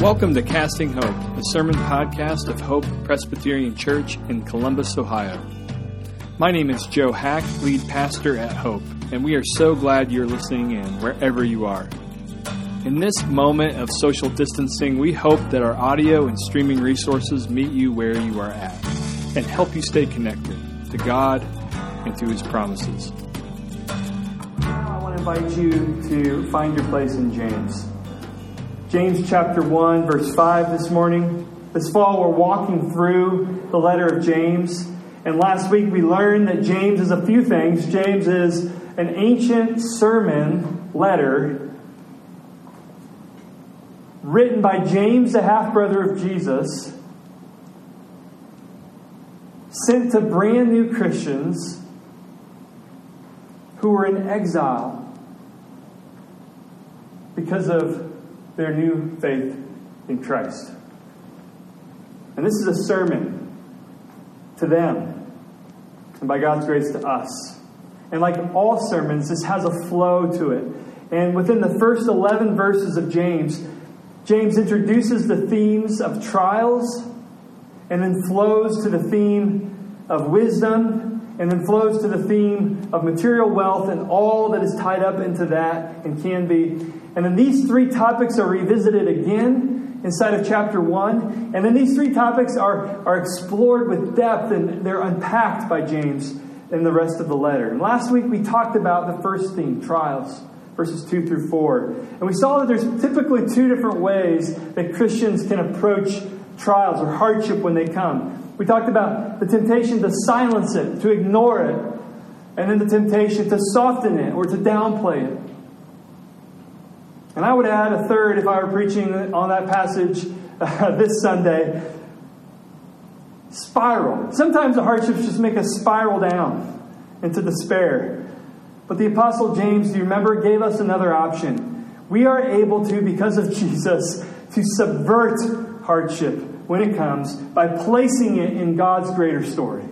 Welcome to Casting Hope, a sermon podcast of Hope Presbyterian Church in Columbus, Ohio. My name is Joe Hack, lead pastor at Hope, and we are so glad you're listening in wherever you are. In this moment of social distancing, we hope that our audio and streaming resources meet you where you are at and help you stay connected to God and to His promises. I want to invite you to find your place in James. James chapter 1, verse 5 this morning. This fall, we're walking through the letter of James. And last week, we learned that James is a few things. James is an ancient sermon letter written by James, the half brother of Jesus, sent to brand new Christians who were in exile because of their new faith in Christ. And this is a sermon to them, and by God's grace to us. And like all sermons, this has a flow to it. And within the first 11 verses of James, James introduces the themes of trials, and then flows to the theme of wisdom, and then flows to the theme of material wealth and all that is tied up into that and can be. And then these three topics are revisited again inside of chapter 1. And then these three topics are, are explored with depth and they're unpacked by James in the rest of the letter. And last week we talked about the first theme, trials, verses 2 through 4. And we saw that there's typically two different ways that Christians can approach trials or hardship when they come. We talked about the temptation to silence it, to ignore it, and then the temptation to soften it or to downplay it. And I would add a third if I were preaching on that passage uh, this Sunday spiral. Sometimes the hardships just make us spiral down into despair. But the Apostle James, do you remember, gave us another option. We are able to, because of Jesus, to subvert hardship when it comes by placing it in God's greater story.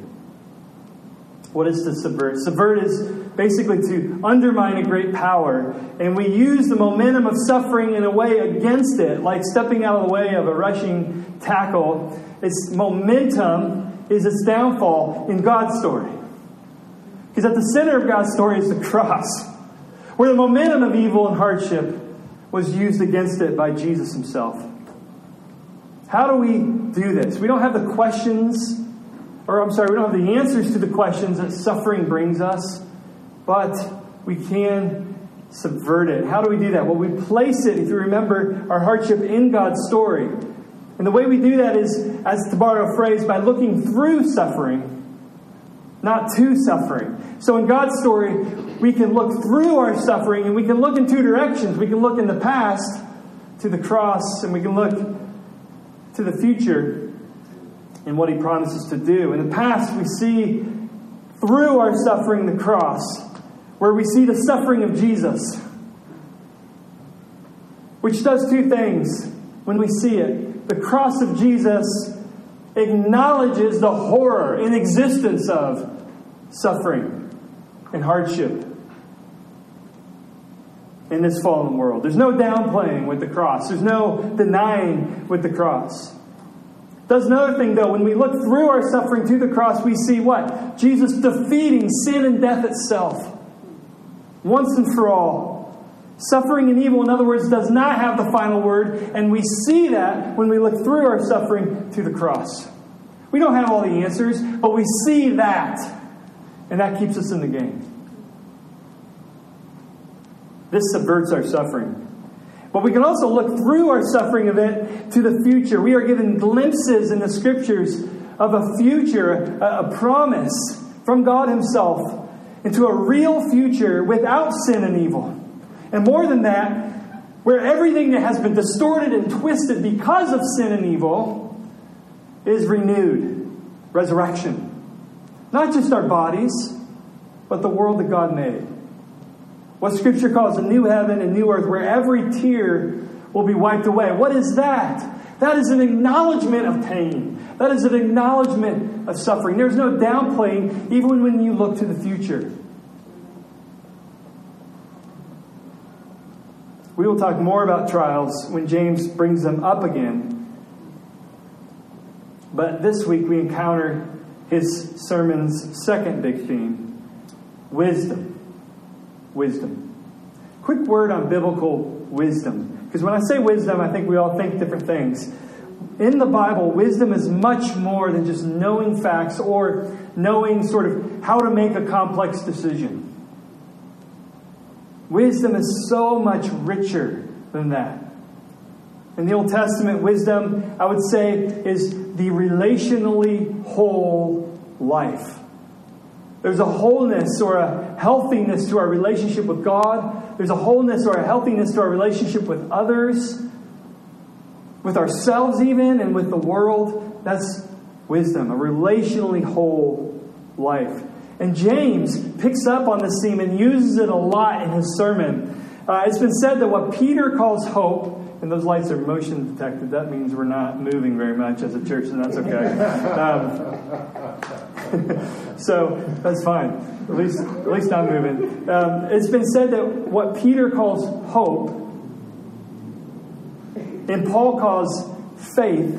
What is to subvert? Subvert is basically to undermine a great power. And we use the momentum of suffering in a way against it, like stepping out of the way of a rushing tackle. Its momentum is its downfall in God's story. Because at the center of God's story is the cross, where the momentum of evil and hardship was used against it by Jesus himself. How do we do this? We don't have the questions, or I'm sorry, we don't have the answers to the questions that suffering brings us but we can subvert it. How do we do that? Well, we place it, if you remember, our hardship in God's story. And the way we do that is, as to borrow a phrase, by looking through suffering, not to suffering. So in God's story, we can look through our suffering and we can look in two directions. We can look in the past to the cross, and we can look to the future and what He promises to do. In the past, we see through our suffering the cross where we see the suffering of Jesus, which does two things when we see it. The cross of Jesus acknowledges the horror in existence of suffering and hardship in this fallen world. There's no downplaying with the cross, there's no denying with the cross. Does another thing, though. When we look through our suffering to the cross, we see what? Jesus defeating sin and death itself once and for all. Suffering and evil, in other words, does not have the final word, and we see that when we look through our suffering to the cross. We don't have all the answers, but we see that, and that keeps us in the game. This subverts our suffering. But we can also look through our suffering event to the future. We are given glimpses in the scriptures of a future, a, a promise from God Himself into a real future without sin and evil. And more than that, where everything that has been distorted and twisted because of sin and evil is renewed. Resurrection. Not just our bodies, but the world that God made. What Scripture calls a new heaven and new earth, where every tear will be wiped away. What is that? That is an acknowledgement of pain. That is an acknowledgement of suffering. There's no downplaying, even when you look to the future. We will talk more about trials when James brings them up again. But this week we encounter his sermon's second big theme wisdom. Wisdom. Quick word on biblical wisdom. Because when I say wisdom, I think we all think different things. In the Bible, wisdom is much more than just knowing facts or knowing sort of how to make a complex decision. Wisdom is so much richer than that. In the Old Testament, wisdom, I would say, is the relationally whole life. There's a wholeness or a healthiness to our relationship with God. There's a wholeness or a healthiness to our relationship with others, with ourselves, even, and with the world. That's wisdom, a relationally whole life. And James picks up on this theme and uses it a lot in his sermon. Uh, it's been said that what Peter calls hope, and those lights are motion detected, that means we're not moving very much as a church, and that's okay. Um, so that's fine. At least, at least I'm moving. Um, it's been said that what Peter calls hope, and Paul calls faith,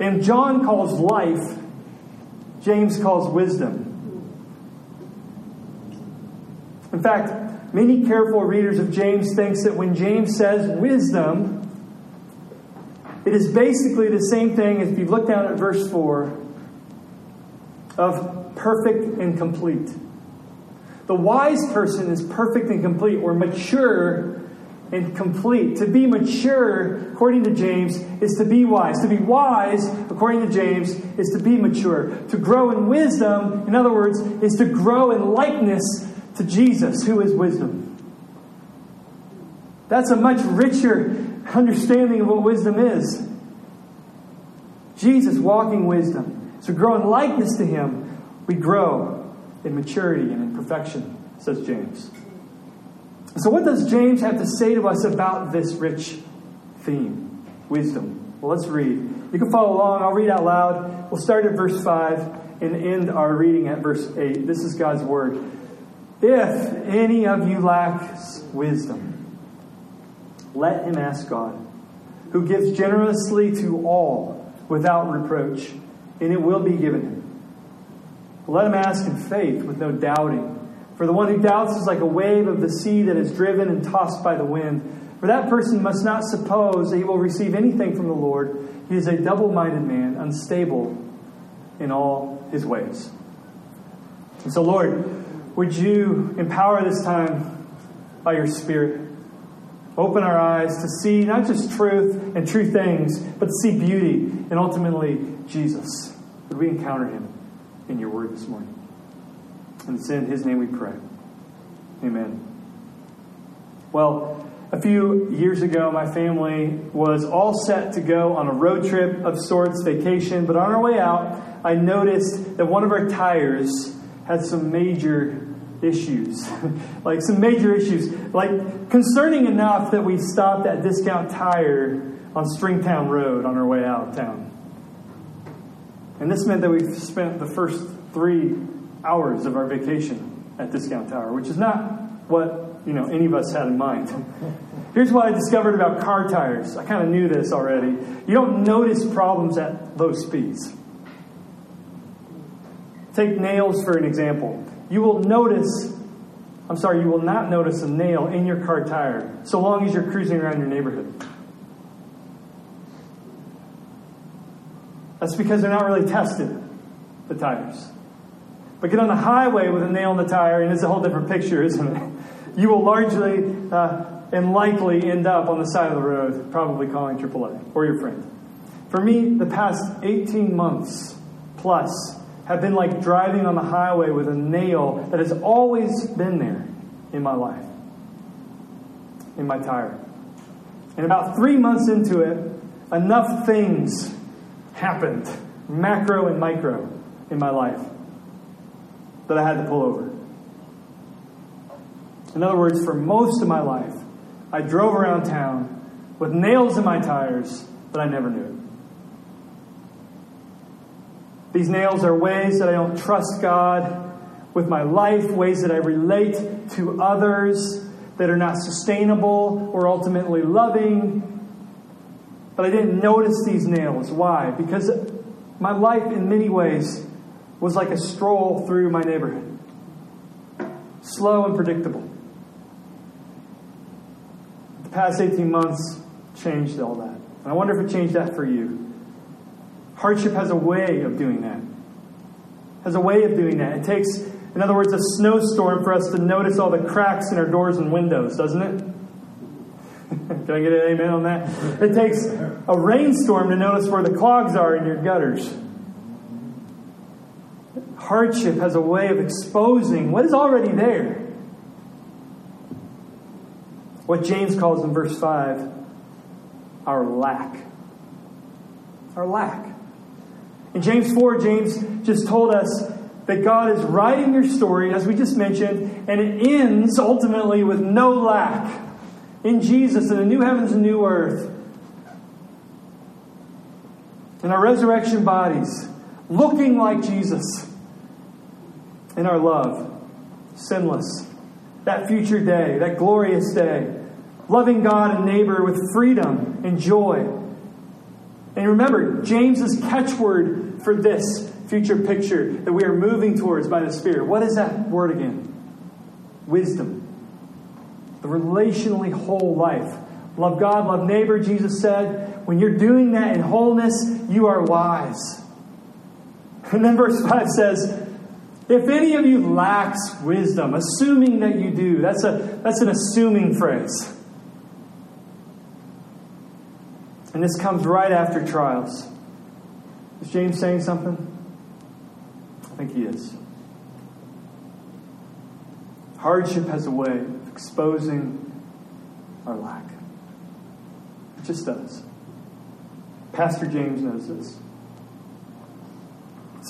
and John calls life, James calls wisdom. In fact, many careful readers of James thinks that when James says wisdom, it is basically the same thing if you look down at verse 4 of perfect and complete. The wise person is perfect and complete, or mature and complete. To be mature, according to James, is to be wise. To be wise, according to James, is to be mature. To grow in wisdom, in other words, is to grow in likeness to Jesus, who is wisdom. That's a much richer understanding of what wisdom is. Jesus walking wisdom. So, grow in likeness to him, we grow in maturity and in perfection, says James. So, what does James have to say to us about this rich theme? Wisdom. Well, let's read. You can follow along. I'll read out loud. We'll start at verse 5 and end our reading at verse 8. This is God's word. If any of you lacks wisdom, let him ask God, who gives generously to all without reproach, and it will be given him. Let him ask in faith with no doubting. For the one who doubts is like a wave of the sea that is driven and tossed by the wind. For that person must not suppose that he will receive anything from the Lord. He is a double minded man, unstable in all his ways. And so, Lord, would you empower this time by your Spirit? Open our eyes to see not just truth and true things, but to see beauty and ultimately Jesus. Would we encounter him in your word this morning? And it's in his name we pray. Amen. Well, a few years ago, my family was all set to go on a road trip of sorts, vacation, but on our way out, I noticed that one of our tires had some major issues. like some major issues. Like concerning enough that we stopped at Discount Tire on Stringtown Road on our way out of town. And this meant that we spent the first three hours of our vacation at Discount Tire, which is not what you know any of us had in mind. Here's what I discovered about car tires. I kind of knew this already. You don't notice problems at low speeds. Take nails for an example. You will notice, I'm sorry, you will not notice a nail in your car tire so long as you're cruising around your neighborhood. That's because they're not really tested, the tires. But get on the highway with a nail in the tire, and it's a whole different picture, isn't it? You will largely uh, and likely end up on the side of the road, probably calling AAA or your friend. For me, the past 18 months plus have been like driving on the highway with a nail that has always been there in my life, in my tire. And about three months into it, enough things happened, macro and micro, in my life that I had to pull over. In other words, for most of my life, I drove around town with nails in my tires, but I never knew. These nails are ways that I don't trust God with my life, ways that I relate to others that are not sustainable or ultimately loving. But I didn't notice these nails. Why? Because my life, in many ways, was like a stroll through my neighborhood slow and predictable. The past 18 months changed all that. And I wonder if it changed that for you. Hardship has a way of doing that. Has a way of doing that. It takes, in other words, a snowstorm for us to notice all the cracks in our doors and windows, doesn't it? Can I get an amen on that? It takes a rainstorm to notice where the clogs are in your gutters. Hardship has a way of exposing what is already there. What James calls in verse 5 our lack. Our lack. In James 4, James just told us that God is writing your story, as we just mentioned, and it ends ultimately with no lack in Jesus in a new heavens and new earth. In our resurrection bodies, looking like Jesus in our love, sinless. That future day, that glorious day, loving God and neighbor with freedom and joy. And remember, James's catchword for this future picture that we are moving towards by the Spirit. What is that word again? Wisdom. The relationally whole life. Love God, love neighbor, Jesus said. When you're doing that in wholeness, you are wise. And then verse 5 says, if any of you lacks wisdom, assuming that you do, that's, a, that's an assuming phrase. And this comes right after trials. Is James saying something? I think he is. Hardship has a way of exposing our lack. It just does. Pastor James knows this.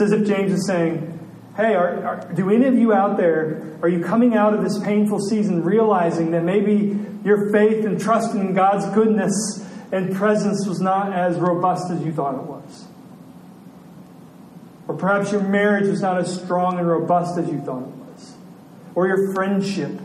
As if James is saying, Hey, are, are, do any of you out there, are you coming out of this painful season realizing that maybe your faith and trust in God's goodness and presence was not as robust as you thought it was? Or perhaps your marriage was not as strong and robust as you thought it was? Or your friendship?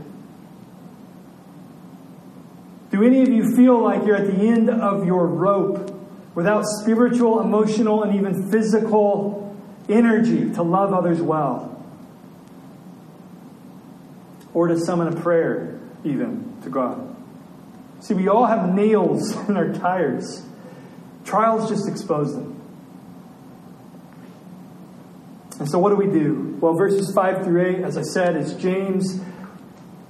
Do any of you feel like you're at the end of your rope without spiritual, emotional, and even physical energy to love others well. Or to summon a prayer, even to God. See, we all have nails in our tires. Trials just expose them. And so, what do we do? Well, verses 5 through 8, as I said, is James,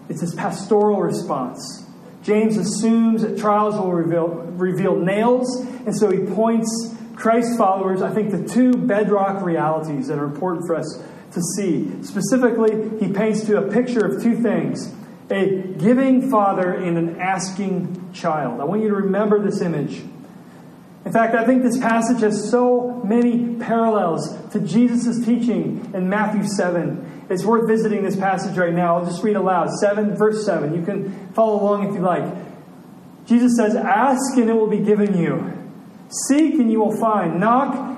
it's his pastoral response. James assumes that trials will reveal, reveal nails, and so he points Christ followers, I think the two bedrock realities that are important for us to see. Specifically, he paints to a picture of two things a giving father and an asking child. I want you to remember this image. In fact, I think this passage has so many parallels to Jesus' teaching in Matthew 7. It's worth visiting this passage right now. I'll just read aloud. 7, verse 7. You can follow along if you like. Jesus says, Ask and it will be given you. Seek and you will find. Knock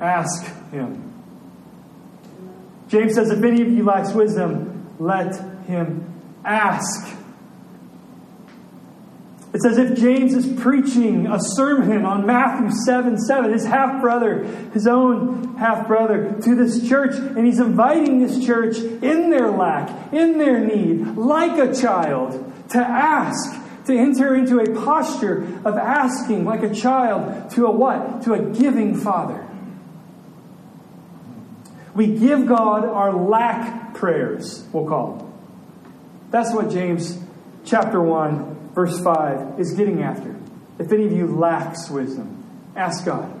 Ask him. James says, if any of you lacks wisdom, let him ask. It's as if James is preaching a sermon on Matthew 7 7, his half brother, his own half brother, to this church. And he's inviting this church in their lack, in their need, like a child, to ask to enter into a posture of asking like a child to a what? To a giving father. We give God our lack prayers, we'll call them. That's what James chapter 1, verse 5 is getting after. If any of you lacks wisdom, ask God.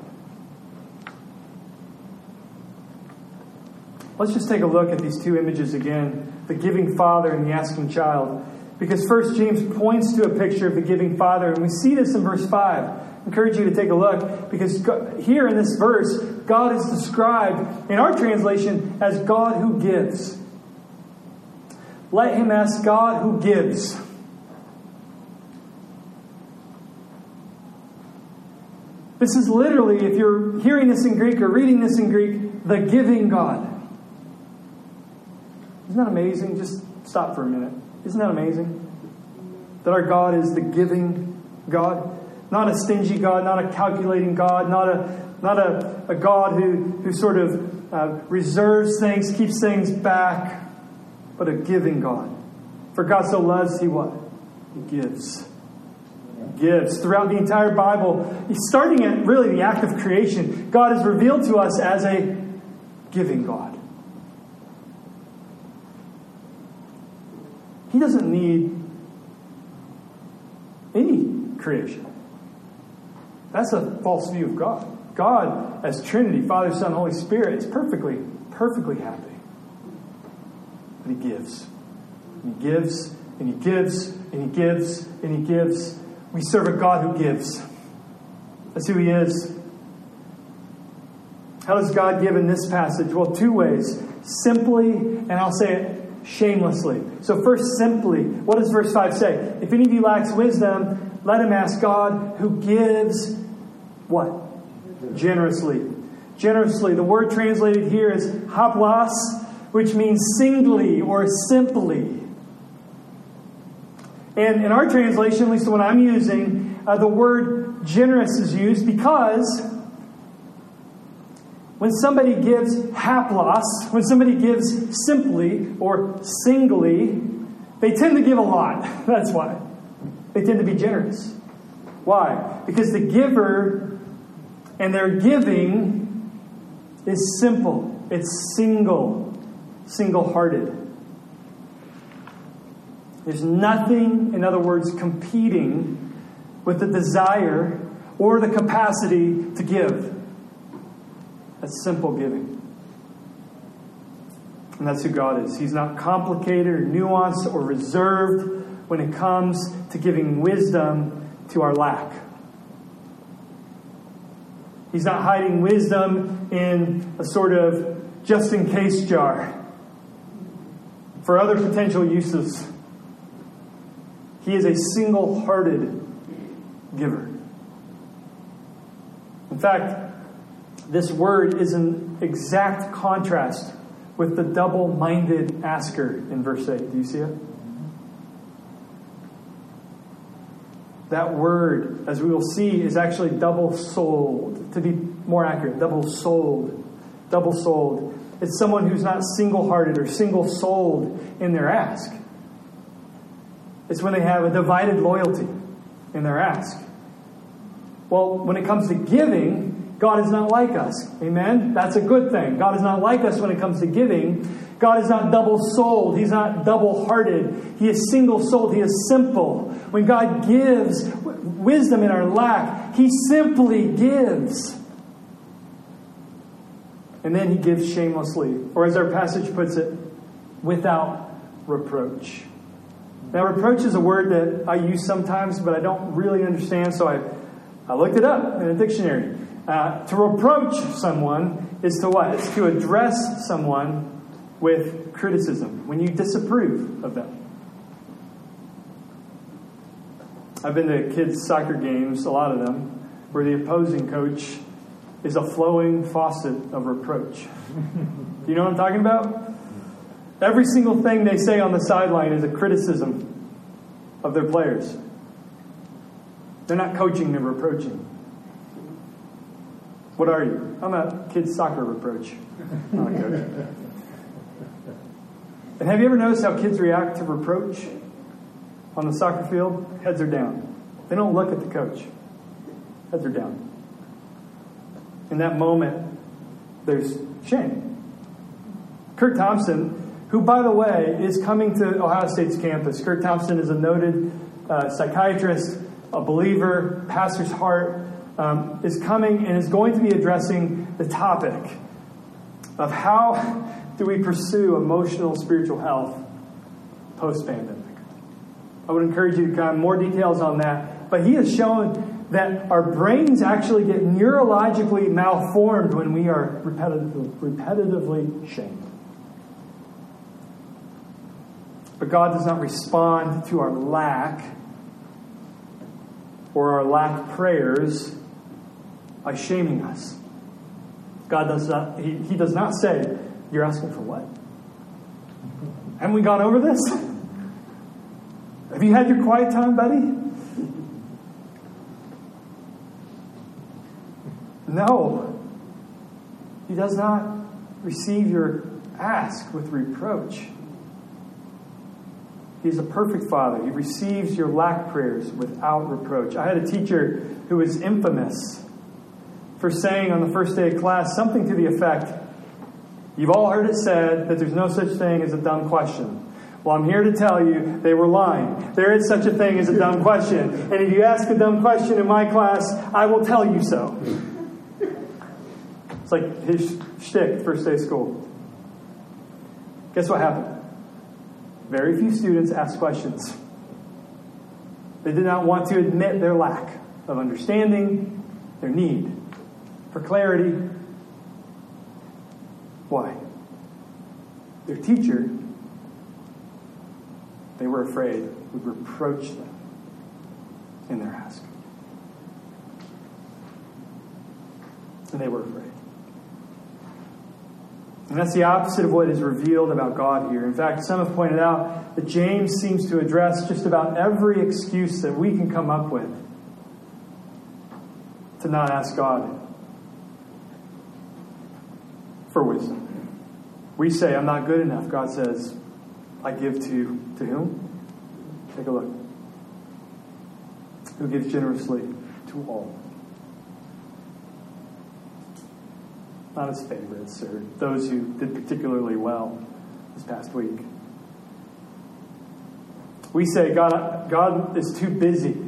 Let's just take a look at these two images again the giving father and the asking child. Because first James points to a picture of the giving Father, and we see this in verse 5. Encourage you to take a look because here in this verse, God is described in our translation as God who gives. Let him ask God who gives. This is literally, if you're hearing this in Greek or reading this in Greek, the giving God. Isn't that amazing? Just stop for a minute. Isn't that amazing? That our God is the giving God. Not a stingy God, not a calculating God, not a, not a, a God who, who sort of uh, reserves things, keeps things back, but a giving God. For God so loves, He what? He gives gives. Throughout the entire Bible, starting at really the act of creation, God is revealed to us as a giving God. He doesn't need any creation. That's a false view of God. God, as Trinity, Father, Son, Holy Spirit, is perfectly, perfectly happy. But He gives. And he gives, and He gives, and He gives, and He gives. We serve a God who gives. That's who He is. How does God give in this passage? Well, two ways. Simply, and I'll say it shamelessly. So, first, simply, what does verse 5 say? If any of you lacks wisdom, let him ask God who gives what? Generously. Generously. The word translated here is haplos, which means singly or simply. And in our translation, at least the one I'm using, uh, the word generous is used because when somebody gives haplos, when somebody gives simply or singly, they tend to give a lot. That's why. They tend to be generous. Why? Because the giver and their giving is simple, it's single, single hearted. There's nothing, in other words, competing with the desire or the capacity to give. That's simple giving. And that's who God is. He's not complicated or nuanced or reserved when it comes to giving wisdom to our lack. He's not hiding wisdom in a sort of just in case jar for other potential uses. He is a single hearted giver. In fact, this word is in exact contrast with the double minded asker in verse 8. Do you see it? That word, as we will see, is actually double souled. To be more accurate, double souled. Double souled. It's someone who's not single hearted or single souled in their ask. It's when they have a divided loyalty in their ask. Well, when it comes to giving, God is not like us. Amen? That's a good thing. God is not like us when it comes to giving. God is not double souled. He's not double hearted. He is single souled. He is simple. When God gives wisdom in our lack, He simply gives. And then He gives shamelessly, or as our passage puts it, without reproach. Now, reproach is a word that I use sometimes, but I don't really understand, so I, I looked it up in a dictionary. Uh, to reproach someone is to what? It's to address someone with criticism when you disapprove of them. I've been to kids' soccer games, a lot of them, where the opposing coach is a flowing faucet of reproach. Do you know what I'm talking about? Every single thing they say on the sideline is a criticism of their players. They're not coaching, they're reproaching. What are you? I'm a kid's soccer reproach, not a coach. and have you ever noticed how kids react to reproach on the soccer field? Heads are down. They don't look at the coach, heads are down. In that moment, there's shame. Curt Thompson who, by the way, is coming to Ohio State's campus. Curt Thompson is a noted uh, psychiatrist, a believer, pastor's heart, um, is coming and is going to be addressing the topic of how do we pursue emotional spiritual health post pandemic. I would encourage you to come more details on that. But he has shown that our brains actually get neurologically malformed when we are repetitively, repetitively shamed. But God does not respond to our lack or our lack prayers by shaming us. God does not, he, he does not say, You're asking for what? Haven't we gone over this? Have you had your quiet time, buddy? No. He does not receive your ask with reproach. He's a perfect father. He receives your lack prayers without reproach. I had a teacher who was infamous for saying on the first day of class something to the effect You've all heard it said that there's no such thing as a dumb question. Well, I'm here to tell you they were lying. There is such a thing as a dumb question. And if you ask a dumb question in my class, I will tell you so. It's like his shtick, first day of school. Guess what happened? Very few students asked questions. They did not want to admit their lack of understanding, their need for clarity. Why? Their teacher, they were afraid, would reproach them in their ask. And they were afraid. And that's the opposite of what is revealed about God here. In fact, some have pointed out that James seems to address just about every excuse that we can come up with to not ask God for wisdom. We say, I'm not good enough. God says, I give to, to whom? Take a look. Who gives generously to all. Not his favorites or those who did particularly well this past week. We say, God, God is too busy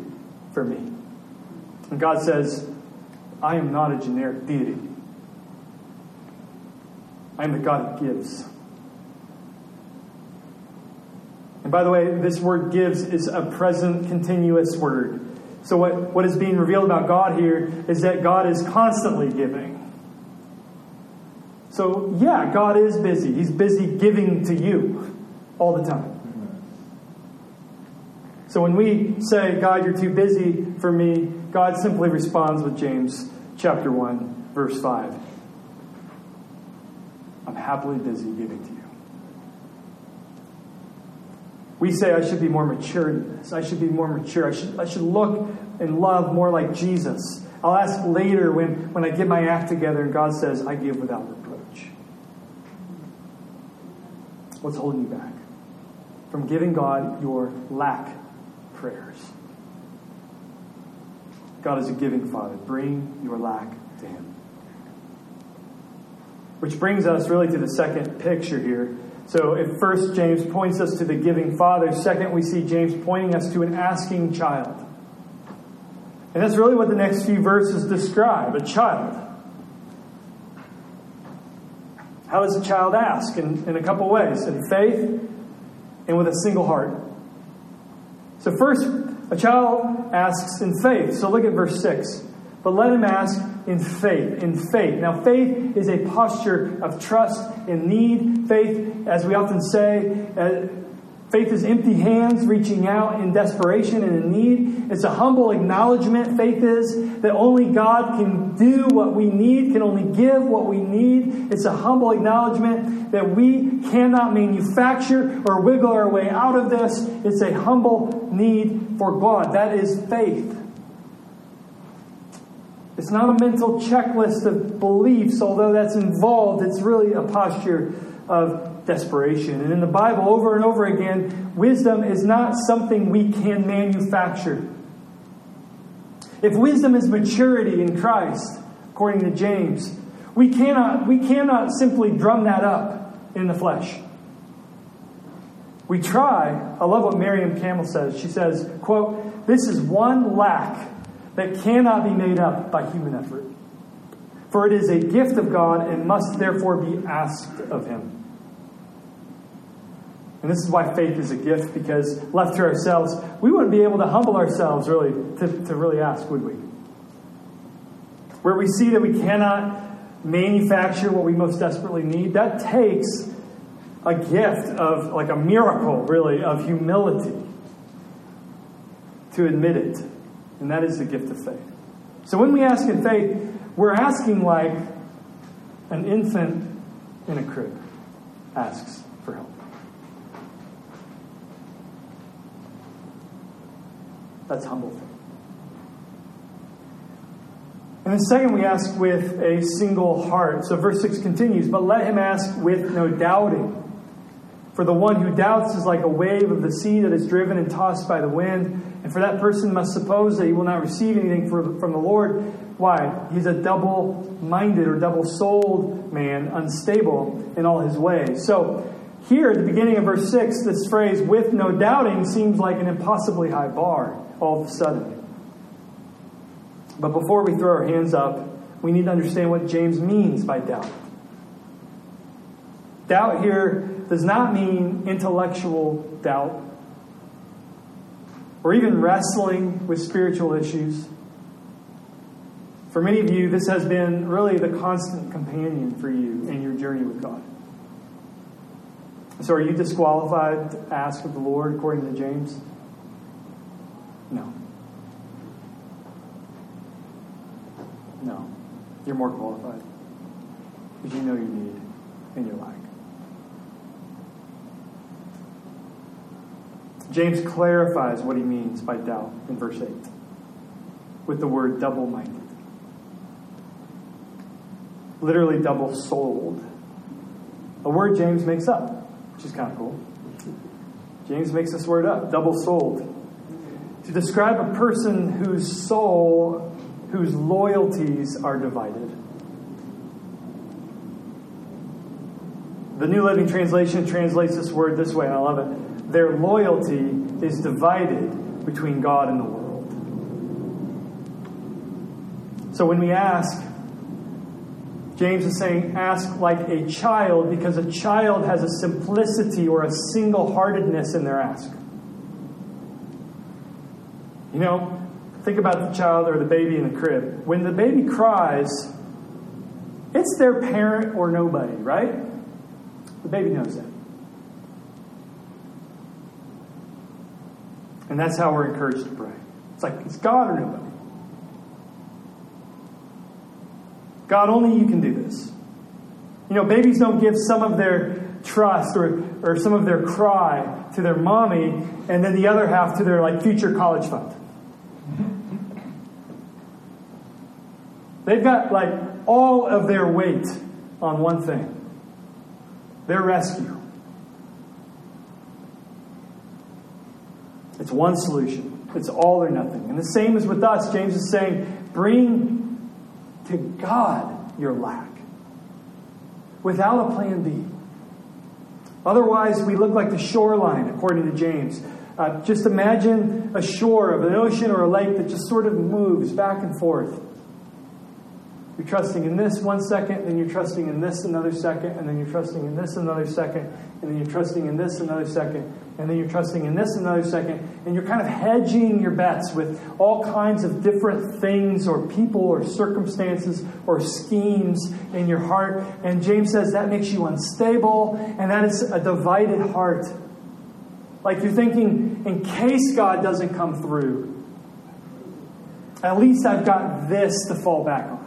for me. And God says, I am not a generic deity. I am the God who gives. And by the way, this word gives is a present continuous word. So, what, what is being revealed about God here is that God is constantly giving. So, yeah, God is busy. He's busy giving to you all the time. So, when we say, God, you're too busy for me, God simply responds with James chapter 1, verse 5. I'm happily busy giving to you. We say I should be more mature in this. I should be more mature. I should, I should look and love more like Jesus. I'll ask later when, when I get my act together and God says, I give without reproach. What's holding you back? From giving God your lack prayers. God is a giving Father. Bring your lack to Him. Which brings us really to the second picture here. So, if first James points us to the giving father, second we see James pointing us to an asking child. And that's really what the next few verses describe a child. How does a child ask? In, in a couple ways in faith and with a single heart. So, first, a child asks in faith. So, look at verse 6. But let him ask in faith. In faith. Now, faith is a posture of trust and need. Faith, as we often say, uh, faith is empty hands reaching out in desperation and in need. It's a humble acknowledgement. Faith is that only God can do what we need, can only give what we need. It's a humble acknowledgement that we cannot manufacture or wiggle our way out of this. It's a humble need for God. That is faith. It's not a mental checklist of beliefs, although that's involved. It's really a posture of desperation. And in the Bible, over and over again, wisdom is not something we can manufacture. If wisdom is maturity in Christ, according to James, we cannot, we cannot simply drum that up in the flesh. We try. I love what Miriam Campbell says. She says, quote, this is one lack that cannot be made up by human effort. For it is a gift of God and must therefore be asked of Him. And this is why faith is a gift, because left to ourselves, we wouldn't be able to humble ourselves really to, to really ask, would we? Where we see that we cannot manufacture what we most desperately need, that takes a gift of, like a miracle, really, of humility to admit it. And that is the gift of faith. So when we ask in faith, we're asking like an infant in a crib asks for help. That's humble faith. And then, second, we ask with a single heart. So, verse 6 continues, but let him ask with no doubting. For the one who doubts is like a wave of the sea that is driven and tossed by the wind. And for that person must suppose that he will not receive anything from the Lord. Why? He's a double minded or double souled man, unstable in all his ways. So, here at the beginning of verse 6, this phrase, with no doubting, seems like an impossibly high bar all of a sudden. But before we throw our hands up, we need to understand what James means by doubt. Doubt here does not mean intellectual doubt or even wrestling with spiritual issues. For many of you, this has been really the constant companion for you in your journey with God. So, are you disqualified to ask of the Lord according to James? No. No. You're more qualified because you know your need and your lack. James clarifies what he means by doubt in verse 8 with the word double minded. Literally double souled. A word James makes up, which is kind of cool. James makes this word up, double souled. To describe a person whose soul whose loyalties are divided. The New Living Translation translates this word this way, and I love it. Their loyalty is divided between God and the world. So when we ask, James is saying, ask like a child because a child has a simplicity or a single heartedness in their ask. You know, Think about the child or the baby in the crib. When the baby cries, it's their parent or nobody, right? The baby knows that. And that's how we're encouraged to pray. It's like, it's God or nobody. God, only you can do this. You know, babies don't give some of their trust or, or some of their cry to their mommy and then the other half to their like future college fund. They've got like all of their weight on one thing their rescue. It's one solution. It's all or nothing. And the same is with us. James is saying, bring to God your lack without a plan B. Otherwise, we look like the shoreline, according to James. Uh, just imagine a shore of an ocean or a lake that just sort of moves back and forth. You're trusting in this one second, then you're trusting in this another second, and then you're trusting in this another second, and then you're trusting in this another second, and then you're trusting in this another second, and you're kind of hedging your bets with all kinds of different things or people or circumstances or schemes in your heart. And James says that makes you unstable, and that is a divided heart. Like you're thinking, in case God doesn't come through, at least I've got this to fall back on.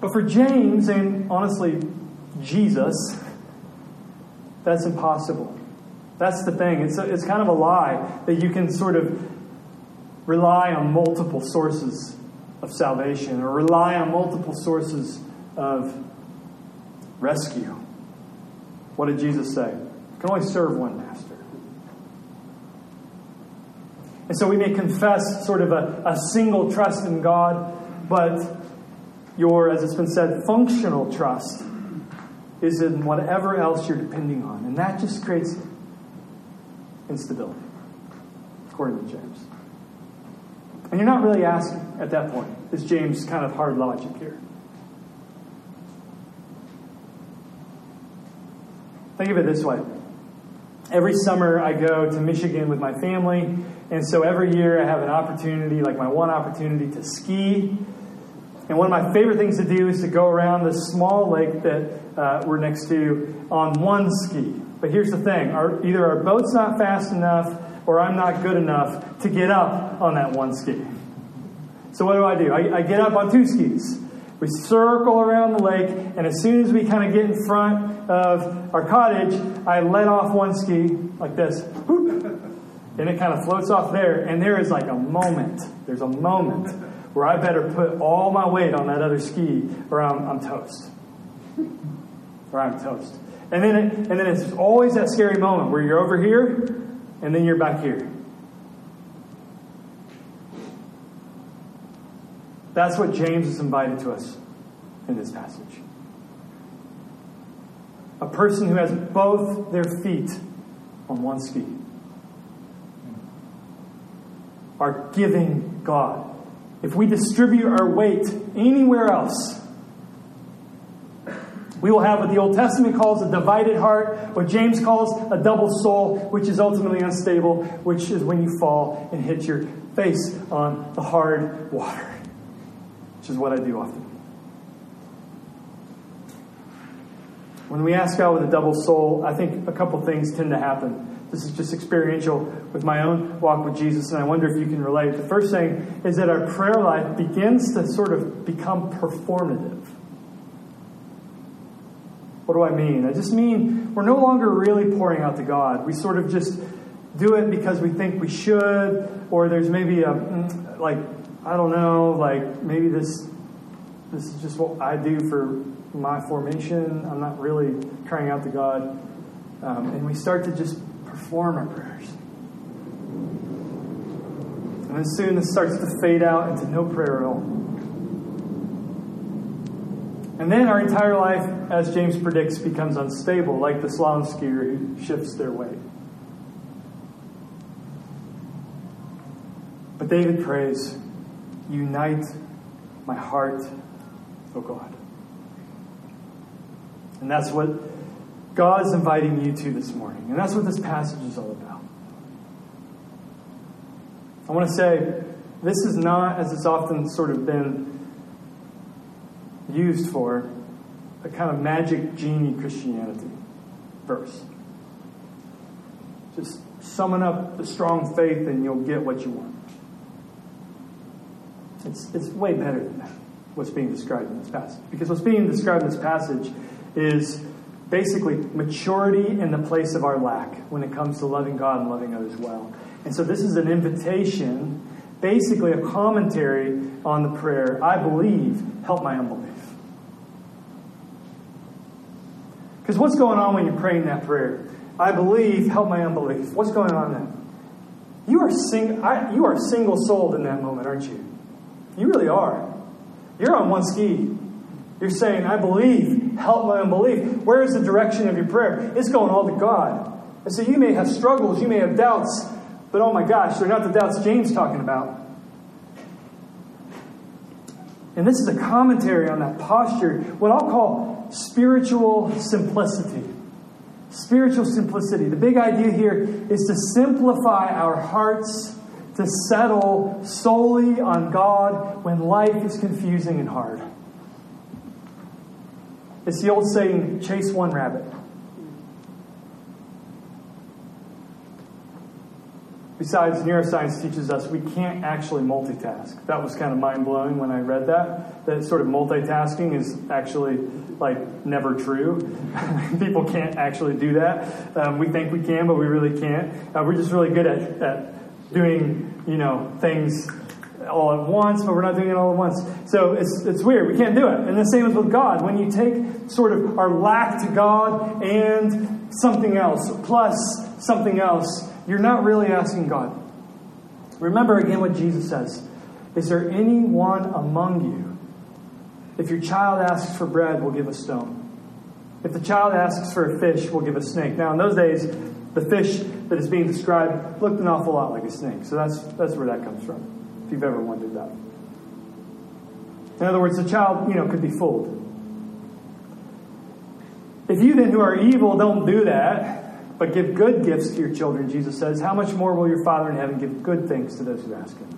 But for James and honestly Jesus, that's impossible. That's the thing. It's, a, it's kind of a lie that you can sort of rely on multiple sources of salvation or rely on multiple sources of rescue. What did Jesus say? You can only serve one master. And so we may confess sort of a, a single trust in God, but your, as it's been said, functional trust is in whatever else you're depending on. And that just creates instability, according to James. And you're not really asking at that point. Is James kind of hard logic here? Think of it this way. Every summer I go to Michigan with my family, and so every year I have an opportunity, like my one opportunity to ski. And one of my favorite things to do is to go around this small lake that uh, we're next to on one ski. But here's the thing our, either our boat's not fast enough or I'm not good enough to get up on that one ski. So what do I do? I, I get up on two skis. We circle around the lake, and as soon as we kind of get in front of our cottage, I let off one ski like this. And it kind of floats off there, and there is like a moment. There's a moment where I better put all my weight on that other ski, or I'm, I'm toast. Or I'm toast. And then, it, and then it's always that scary moment where you're over here, and then you're back here. That's what James is invited to us in this passage. A person who has both their feet on one ski are giving God. If we distribute our weight anywhere else, we will have what the Old Testament calls a divided heart, what James calls a double soul, which is ultimately unstable, which is when you fall and hit your face on the hard water, which is what I do often. When we ask God with a double soul, I think a couple things tend to happen. This is just experiential with my own walk with Jesus, and I wonder if you can relate. The first thing is that our prayer life begins to sort of become performative. What do I mean? I just mean we're no longer really pouring out to God. We sort of just do it because we think we should, or there's maybe a, mm, like, I don't know, like maybe this, this is just what I do for my formation. I'm not really crying out to God. Um, and we start to just perform our prayers. And then soon this starts to fade out into no prayer at all. And then our entire life, as James predicts, becomes unstable, like the slalom skier who shifts their weight. But David prays, Unite my heart, O God. And that's what God is inviting you to this morning. And that's what this passage is all about. I want to say, this is not, as it's often sort of been used for a kind of magic genie Christianity verse. Just summon up the strong faith and you'll get what you want. It's, it's way better than that, what's being described in this passage. Because what's being described in this passage is basically maturity in the place of our lack when it comes to loving God and loving others well. And so this is an invitation, basically a commentary on the prayer, I believe, help my unbelief. Because what's going on when you're praying that prayer? I believe, help my unbelief. What's going on then? You are sing, I, you are single souled in that moment, aren't you? You really are. You're on one ski. You're saying, I believe, help my unbelief. Where is the direction of your prayer? It's going all to God. And so you may have struggles, you may have doubts, but oh my gosh, they're not the doubts James talking about. And this is a commentary on that posture, what I'll call spiritual simplicity. Spiritual simplicity. The big idea here is to simplify our hearts to settle solely on God when life is confusing and hard. It's the old saying chase one rabbit. Besides, neuroscience teaches us we can't actually multitask. That was kind of mind blowing when I read that. That sort of multitasking is actually like never true. People can't actually do that. Um, we think we can, but we really can't. Uh, we're just really good at, at doing, you know, things all at once, but we're not doing it all at once. So it's, it's weird. We can't do it. And the same is with God. When you take sort of our lack to God and something else, plus something else, you're not really asking God. Remember again what Jesus says Is there anyone among you? If your child asks for bread, we'll give a stone. If the child asks for a fish, we'll give a snake. Now, in those days, the fish that is being described looked an awful lot like a snake. So that's, that's where that comes from, if you've ever wondered that. In other words, the child, you know, could be fooled. If you then who are evil don't do that, but give good gifts to your children, Jesus says, how much more will your Father in heaven give good things to those who ask him?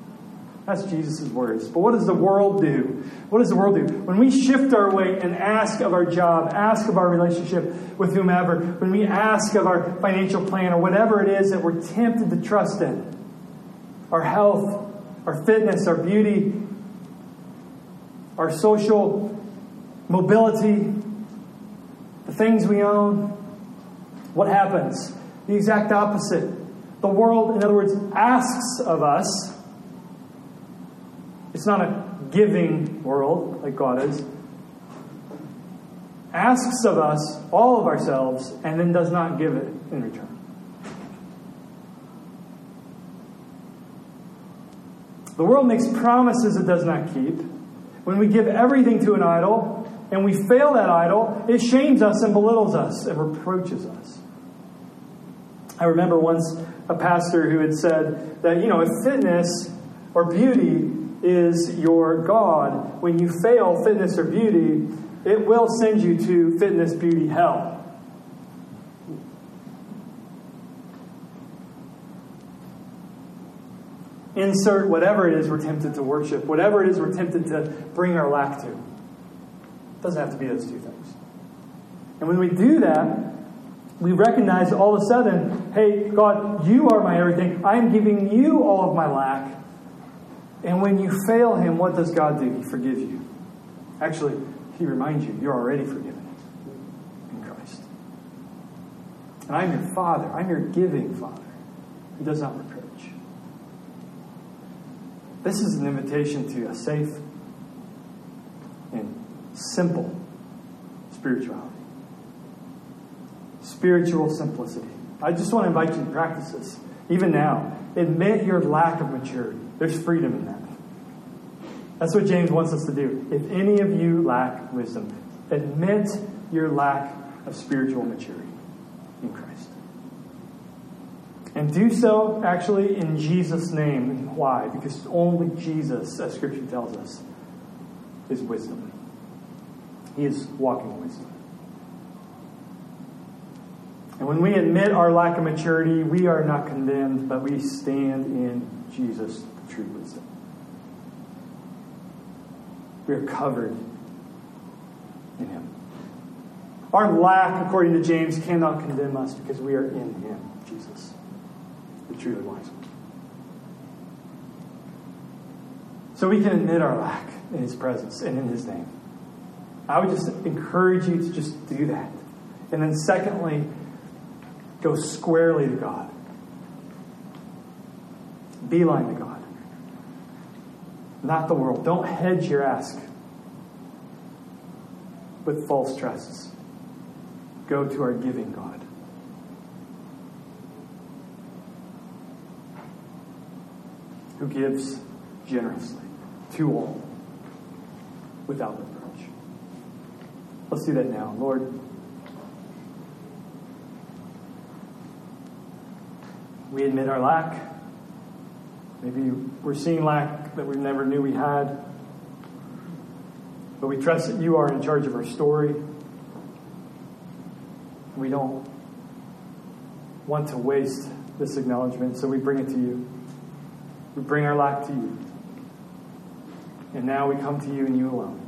That's Jesus' words. But what does the world do? What does the world do? When we shift our weight and ask of our job, ask of our relationship with whomever, when we ask of our financial plan or whatever it is that we're tempted to trust in, our health, our fitness, our beauty, our social mobility, the things we own, what happens? The exact opposite. The world, in other words, asks of us it's not a giving world like God is. Asks of us, all of ourselves, and then does not give it in return. The world makes promises it does not keep. When we give everything to an idol and we fail that idol, it shames us and belittles us and reproaches us. I remember once a pastor who had said that, you know, if fitness or beauty is your God. When you fail fitness or beauty, it will send you to fitness, beauty, hell. Insert whatever it is we're tempted to worship, whatever it is we're tempted to bring our lack to. It doesn't have to be those two things. And when we do that, we recognize all of a sudden, hey, God, you are my everything. I'm giving you all of my lack. And when you fail Him, what does God do? He forgives you. Actually, He reminds you you're already forgiven in Christ. And I'm your Father. I'm your giving Father who does not reproach. This is an invitation to a safe and simple spirituality. Spiritual simplicity. I just want to invite you to practice this, even now. Admit your lack of maturity. There's freedom in that. That's what James wants us to do. If any of you lack wisdom, admit your lack of spiritual maturity in Christ. And do so actually in Jesus' name. Why? Because only Jesus, as Scripture tells us, is wisdom. He is walking wisdom. And when we admit our lack of maturity, we are not condemned, but we stand in Jesus, the true wisdom. We are covered in Him. Our lack, according to James, cannot condemn us because we are in Him, Jesus, truly wise. So we can admit our lack in His presence and in His name. I would just encourage you to just do that. And then, secondly, go squarely to God. Beeline to God, not the world. Don't hedge your ask with false trusts. Go to our giving God. Who gives generously to all without reproach. Let's do that now. Lord, we admit our lack. Maybe we're seeing lack that we never knew we had. But we trust that you are in charge of our story. We don't want to waste this acknowledgement, so we bring it to you. We bring our lack to you. And now we come to you and you alone.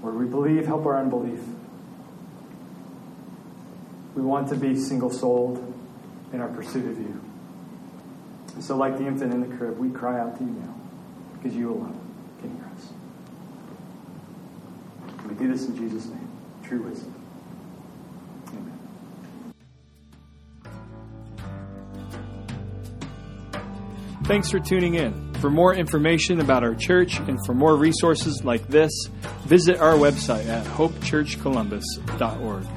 Where we believe, help our unbelief. We want to be single souled in our pursuit of you. And so, like the infant in the crib, we cry out to you now because you alone can hear us. We do this in Jesus' name. True wisdom. Thanks for tuning in. For more information about our church and for more resources like this, visit our website at hopechurchcolumbus.org.